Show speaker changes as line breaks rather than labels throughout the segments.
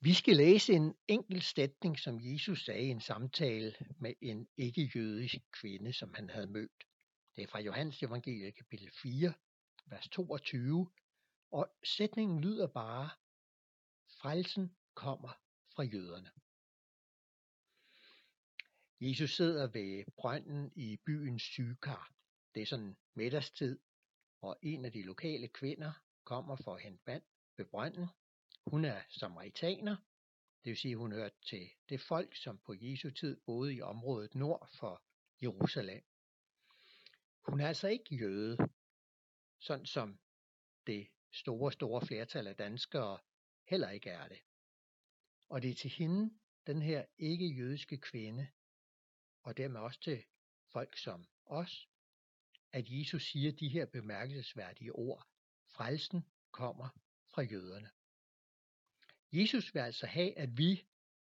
Vi skal læse en enkelt sætning, som Jesus sagde i en samtale med en ikke-jødisk kvinde, som han havde mødt. Det er fra Johannes evangeliet kapitel 4, vers 22, og sætningen lyder bare, frelsen kommer fra jøderne. Jesus sidder ved brønden i byens sygekar. Det er sådan middagstid, og en af de lokale kvinder kommer for at hente vand ved brønden. Hun er samaritaner, det vil sige, hun hørte til det folk, som på Jesu tid boede i området nord for Jerusalem. Hun er altså ikke jøde, sådan som det store, store flertal af danskere heller ikke er det. Og det er til hende, den her ikke-jødiske kvinde, og dermed også til folk som os, at Jesus siger de her bemærkelsesværdige ord. Frelsen kommer fra jøderne. Jesus vil altså have, at vi,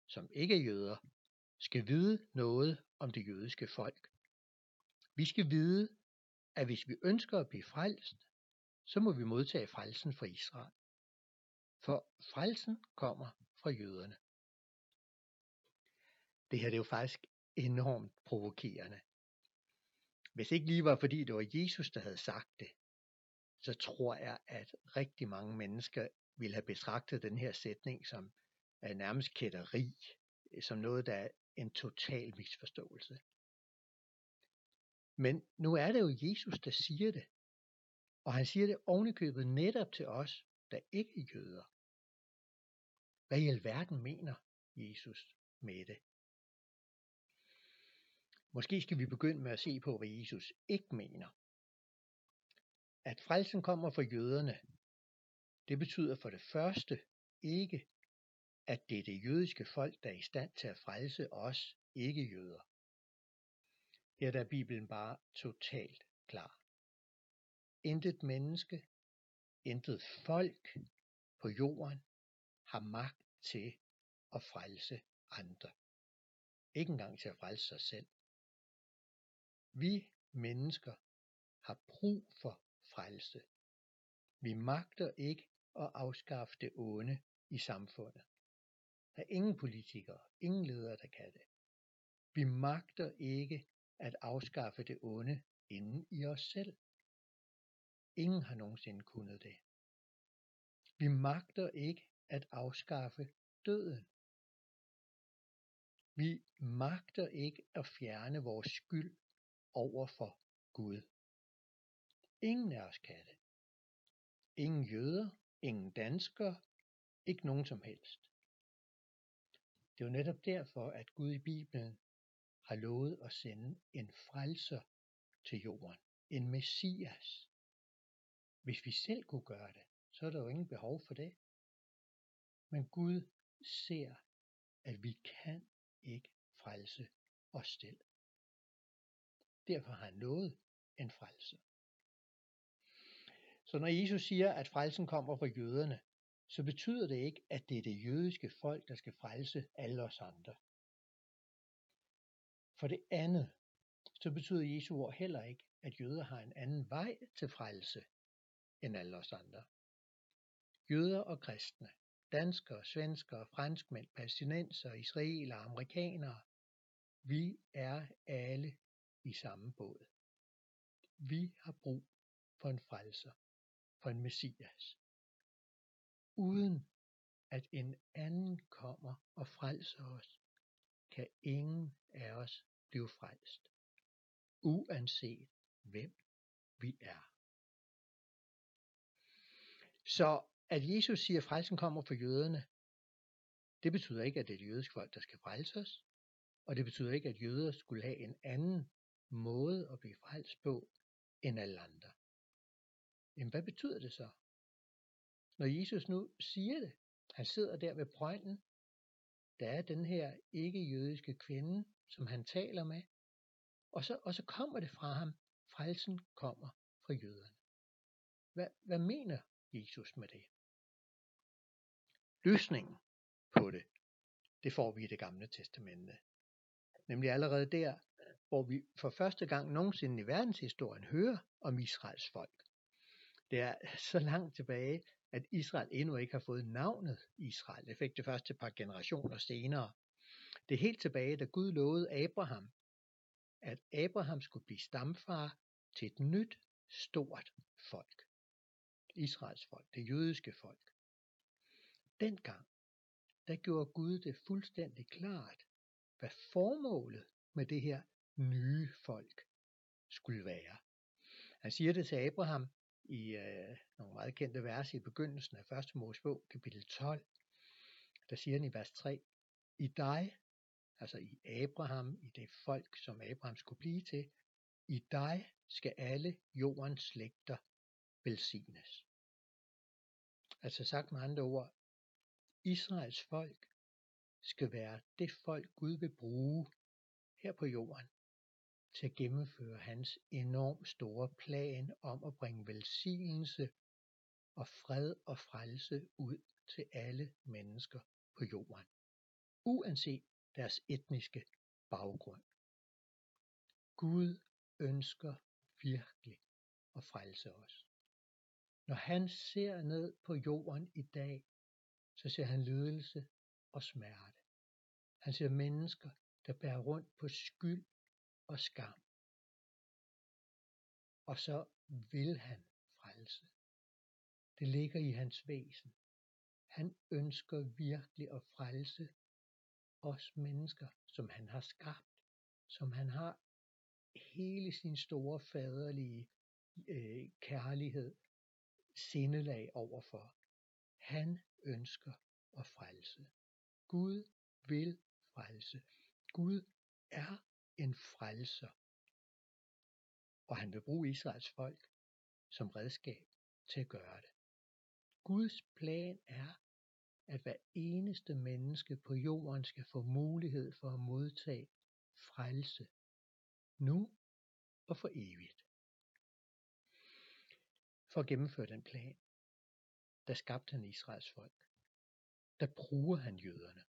som ikke er jøder, skal vide noget om det jødiske folk. Vi skal vide, at hvis vi ønsker at blive frelst, så må vi modtage frelsen fra Israel. For frelsen kommer fra jøderne. Det her det er jo faktisk enormt provokerende. Hvis ikke lige var fordi det var Jesus, der havde sagt det, så tror jeg, at rigtig mange mennesker ville have betragtet den her sætning som øh, nærmest kætteri, øh, som noget, der er en total misforståelse. Men nu er det jo Jesus, der siger det. Og han siger det ovenikøbet netop til os, der ikke er jøder. Hvad i alverden mener Jesus med det? Måske skal vi begynde med at se på, hvad Jesus ikke mener. At frelsen kommer fra jøderne, det betyder for det første ikke, at det er det jødiske folk, der er i stand til at frelse os ikke-jøder. Her er Bibelen bare totalt klar. Intet menneske, intet folk på jorden har magt til at frelse andre. Ikke engang til at frelse sig selv. Vi mennesker har brug for frelse. Vi magter ikke at afskaffe det onde i samfundet. Der er ingen politikere, ingen ledere, der kan det. Vi magter ikke at afskaffe det onde inden i os selv. Ingen har nogensinde kunnet det. Vi magter ikke at afskaffe døden. Vi magter ikke at fjerne vores skyld over for Gud. Ingen af os kan det. Ingen jøder, ingen danskere, ikke nogen som helst. Det er jo netop derfor, at Gud i Bibelen har lovet at sende en frelser til jorden, en messias. Hvis vi selv kunne gøre det, så er der jo ingen behov for det. Men Gud ser, at vi kan ikke frelse os selv. Derfor har han lovet en frelser. Så når Jesus siger, at frelsen kommer fra jøderne, så betyder det ikke, at det er det jødiske folk, der skal frelse alle os andre. For det andet, så betyder Jesu ord heller ikke, at jøder har en anden vej til frelse end alle os andre. Jøder og kristne, danskere, svenskere, franskmænd, palæstinenser, israelere, amerikanere, vi er alle i samme båd. Vi har brug for en frelser for en messias, uden at en anden kommer og frelser os, kan ingen af os blive frelst, uanset hvem vi er. Så at Jesus siger, at frelsen kommer fra jøderne, det betyder ikke, at det er det jødiske folk, der skal frelse os, og det betyder ikke, at jøder skulle have en anden måde at blive frelst på end alle andre. Jamen hvad betyder det så? Når Jesus nu siger det, han sidder der ved brønden, der er den her ikke-jødiske kvinde, som han taler med, og så, og så kommer det fra ham, frelsen kommer fra jøderne. Hvad, hvad mener Jesus med det? Løsningen på det, det får vi i det gamle testamente. Nemlig allerede der, hvor vi for første gang nogensinde i verdenshistorien hører om Israels folk. Det er så langt tilbage, at Israel endnu ikke har fået navnet Israel. Det fik det først et par generationer senere. Det er helt tilbage, da Gud lovede Abraham, at Abraham skulle blive stamfar til et nyt, stort folk. Israels folk, det jødiske folk. Dengang, der gjorde Gud det fuldstændig klart, hvad formålet med det her nye folk skulle være. Han siger det til Abraham i øh, nogle meget kendte vers i begyndelsen af 1. Mosebog, kapitel 12. Der siger han i vers 3, I dig, altså i Abraham, i det folk, som Abraham skulle blive til, i dig skal alle jordens slægter velsignes. Altså sagt med andre ord, Israels folk skal være det folk, Gud vil bruge her på jorden til at gennemføre hans enormt store plan om at bringe velsignelse og fred og frelse ud til alle mennesker på jorden, uanset deres etniske baggrund. Gud ønsker virkelig at frelse os. Når han ser ned på jorden i dag, så ser han lidelse og smerte. Han ser mennesker, der bærer rundt på skyld og skam. Og så vil han frelse. Det ligger i hans væsen. Han ønsker virkelig at frelse os mennesker, som han har skabt, som han har hele sin store faderlige øh, kærlighed, sindelag overfor. Han ønsker at frelse. Gud vil frelse. Gud er en frelser. Og han vil bruge Israels folk som redskab til at gøre det. Guds plan er, at hver eneste menneske på jorden skal få mulighed for at modtage frelse. Nu og for evigt. For at gennemføre den plan, der skabte han Israels folk. Der bruger han jøderne.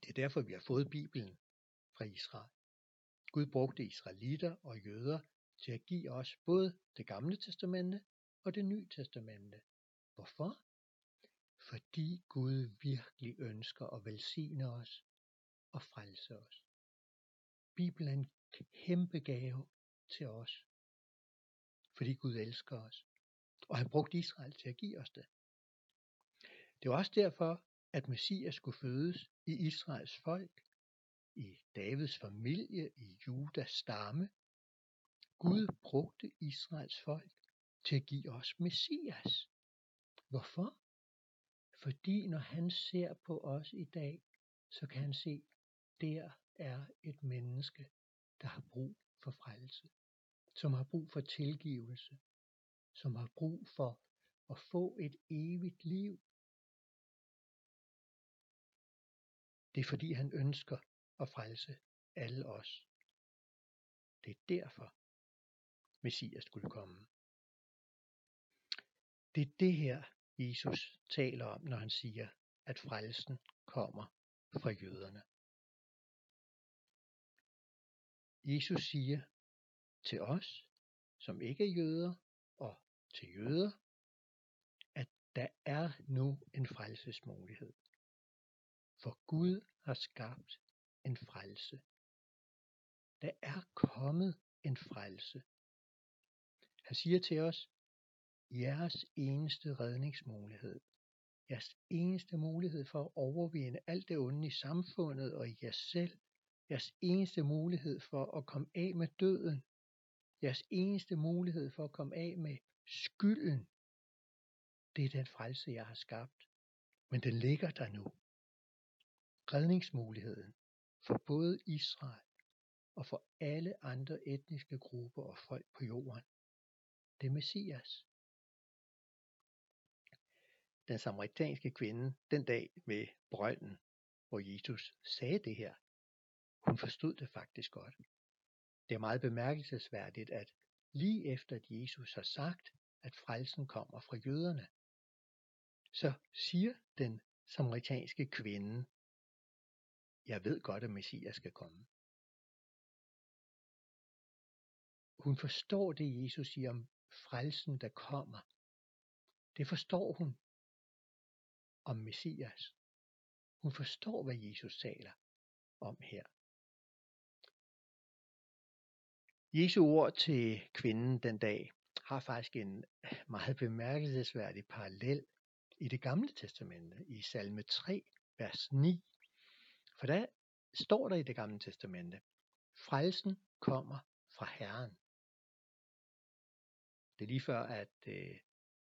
Det er derfor, vi har fået Bibelen fra Israel. Gud brugte israelitter og jøder til at give os både det gamle testamente og det nye testamente. Hvorfor? Fordi Gud virkelig ønsker at velsigne os og frelse os. Bibelen er en kæmpe gave til os, fordi Gud elsker os. Og han brugte Israel til at give os det. Det var også derfor, at Messias skulle fødes i Israels folk, i Davids familie, i Judas stamme. Gud brugte Israels folk til at give os Messias. Hvorfor? Fordi når han ser på os i dag, så kan han se, der er et menneske, der har brug for frelse, som har brug for tilgivelse, som har brug for at få et evigt liv. Det er fordi han ønsker at frelse alle os. Det er derfor, Messias skulle komme. Det er det her, Jesus taler om, når han siger, at frelsen kommer fra jøderne. Jesus siger til os, som ikke er jøder, og til jøder, at der er nu en frelsesmulighed. For Gud har skabt en frelse. Der er kommet en frelse. Han siger til os, jeres eneste redningsmulighed, jeres eneste mulighed for at overvinde alt det onde i samfundet og i jer selv, jeres eneste mulighed for at komme af med døden, jeres eneste mulighed for at komme af med skylden, det er den frelse, jeg har skabt. Men den ligger der nu. Redningsmuligheden for både Israel og for alle andre etniske grupper og folk på jorden. Det er Messias. Den samaritanske kvinde den dag ved brønden, hvor Jesus sagde det her, hun forstod det faktisk godt. Det er meget bemærkelsesværdigt, at lige efter at Jesus har sagt, at frelsen kommer fra jøderne, så siger den samaritanske kvinde, jeg ved godt, at Messias skal komme. Hun forstår det, Jesus siger om frelsen, der kommer. Det forstår hun om Messias. Hun forstår, hvad Jesus taler om her. Jesu ord til kvinden den dag har faktisk en meget bemærkelsesværdig parallel i det gamle testamente, i salme 3, vers 9. For der står der i det gamle testamente, frelsen kommer fra Herren. Det er lige før, at, øh,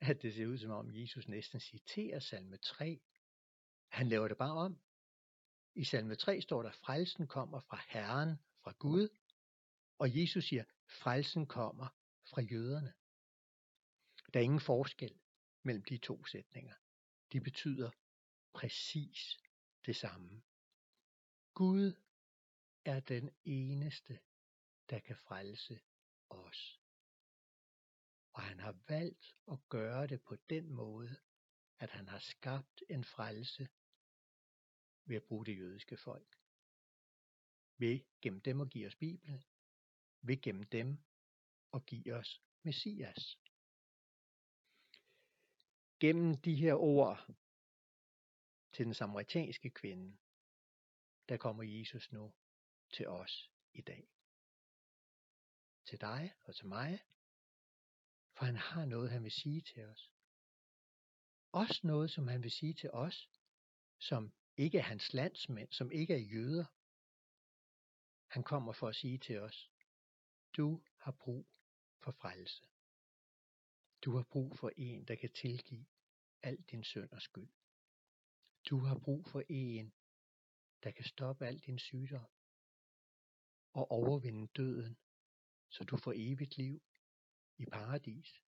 at det ser ud som om Jesus næsten citerer salme 3. Han laver det bare om. I salme 3 står der, frelsen kommer fra Herren, fra Gud, og Jesus siger, frelsen kommer fra jøderne. Der er ingen forskel mellem de to sætninger. De betyder præcis det samme. Gud er den eneste, der kan frelse os. Og han har valgt at gøre det på den måde, at han har skabt en frelse ved at bruge det jødiske folk. Ved gennem dem at give os Bibelen, ved gennem dem at give os Messias. Gennem de her ord til den samaritanske kvinde, der kommer Jesus nu til os i dag. Til dig og til mig, for han har noget, han vil sige til os. Også noget, som han vil sige til os, som ikke er hans landsmænd, som ikke er jøder. Han kommer for at sige til os, du har brug for frelse. Du har brug for en, der kan tilgive al din synd og skyld. Du har brug for en, der kan stoppe al din sygdom og overvinde døden, så du får evigt liv i paradis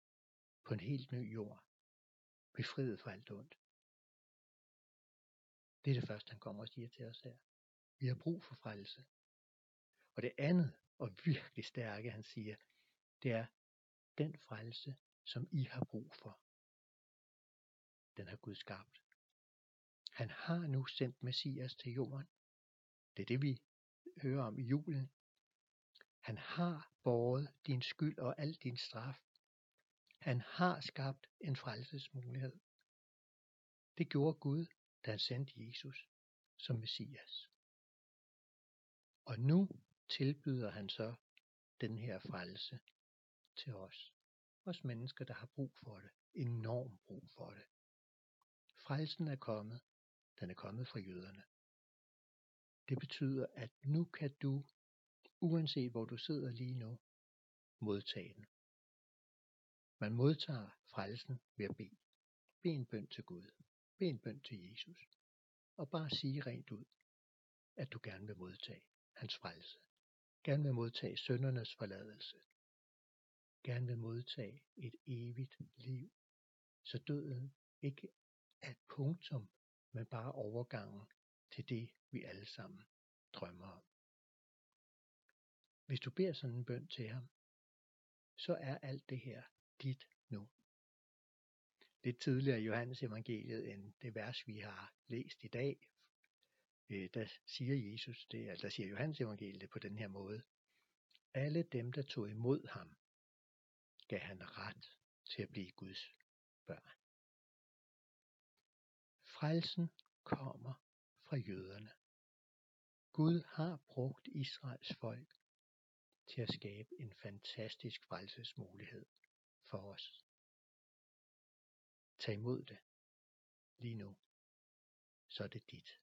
på en helt ny jord, befriet fra alt ondt. Det er det første, han kommer og siger til os her. Vi har brug for frelse. Og det andet, og virkelig stærke, han siger, det er den frelse, som I har brug for. Den har Gud skabt. Han har nu sendt Messias til jorden. Det er det, vi hører om i julen. Han har båret din skyld og al din straf. Han har skabt en frelsesmulighed. Det gjorde Gud, da han sendte Jesus som Messias. Og nu tilbyder han så den her frelse til os. Os mennesker, der har brug for det. Enorm brug for det. Frelsen er kommet. Den er kommet fra jøderne. Det betyder, at nu kan du, uanset hvor du sidder lige nu, modtage den. Man modtager frelsen ved at bede. Be en bøn til Gud. Be en bøn til Jesus. Og bare sige rent ud, at du gerne vil modtage hans frelse. Gerne vil modtage søndernes forladelse. Gerne vil modtage et evigt liv. Så døden ikke er et punktum, men bare overgangen til det, vi alle sammen drømmer om. Hvis du beder sådan en bøn til ham, så er alt det her dit nu. Lidt tidligere i Johannes evangeliet end det vers, vi har læst i dag, øh, der siger Jesus det, altså der siger Johannes evangeliet på den her måde. Alle dem, der tog imod ham, gav han ret til at blive Guds børn. Frelsen kommer fra jøderne. Gud har brugt Israels folk til at skabe en fantastisk frelsesmulighed for os. Tag imod det lige nu, så er det dit.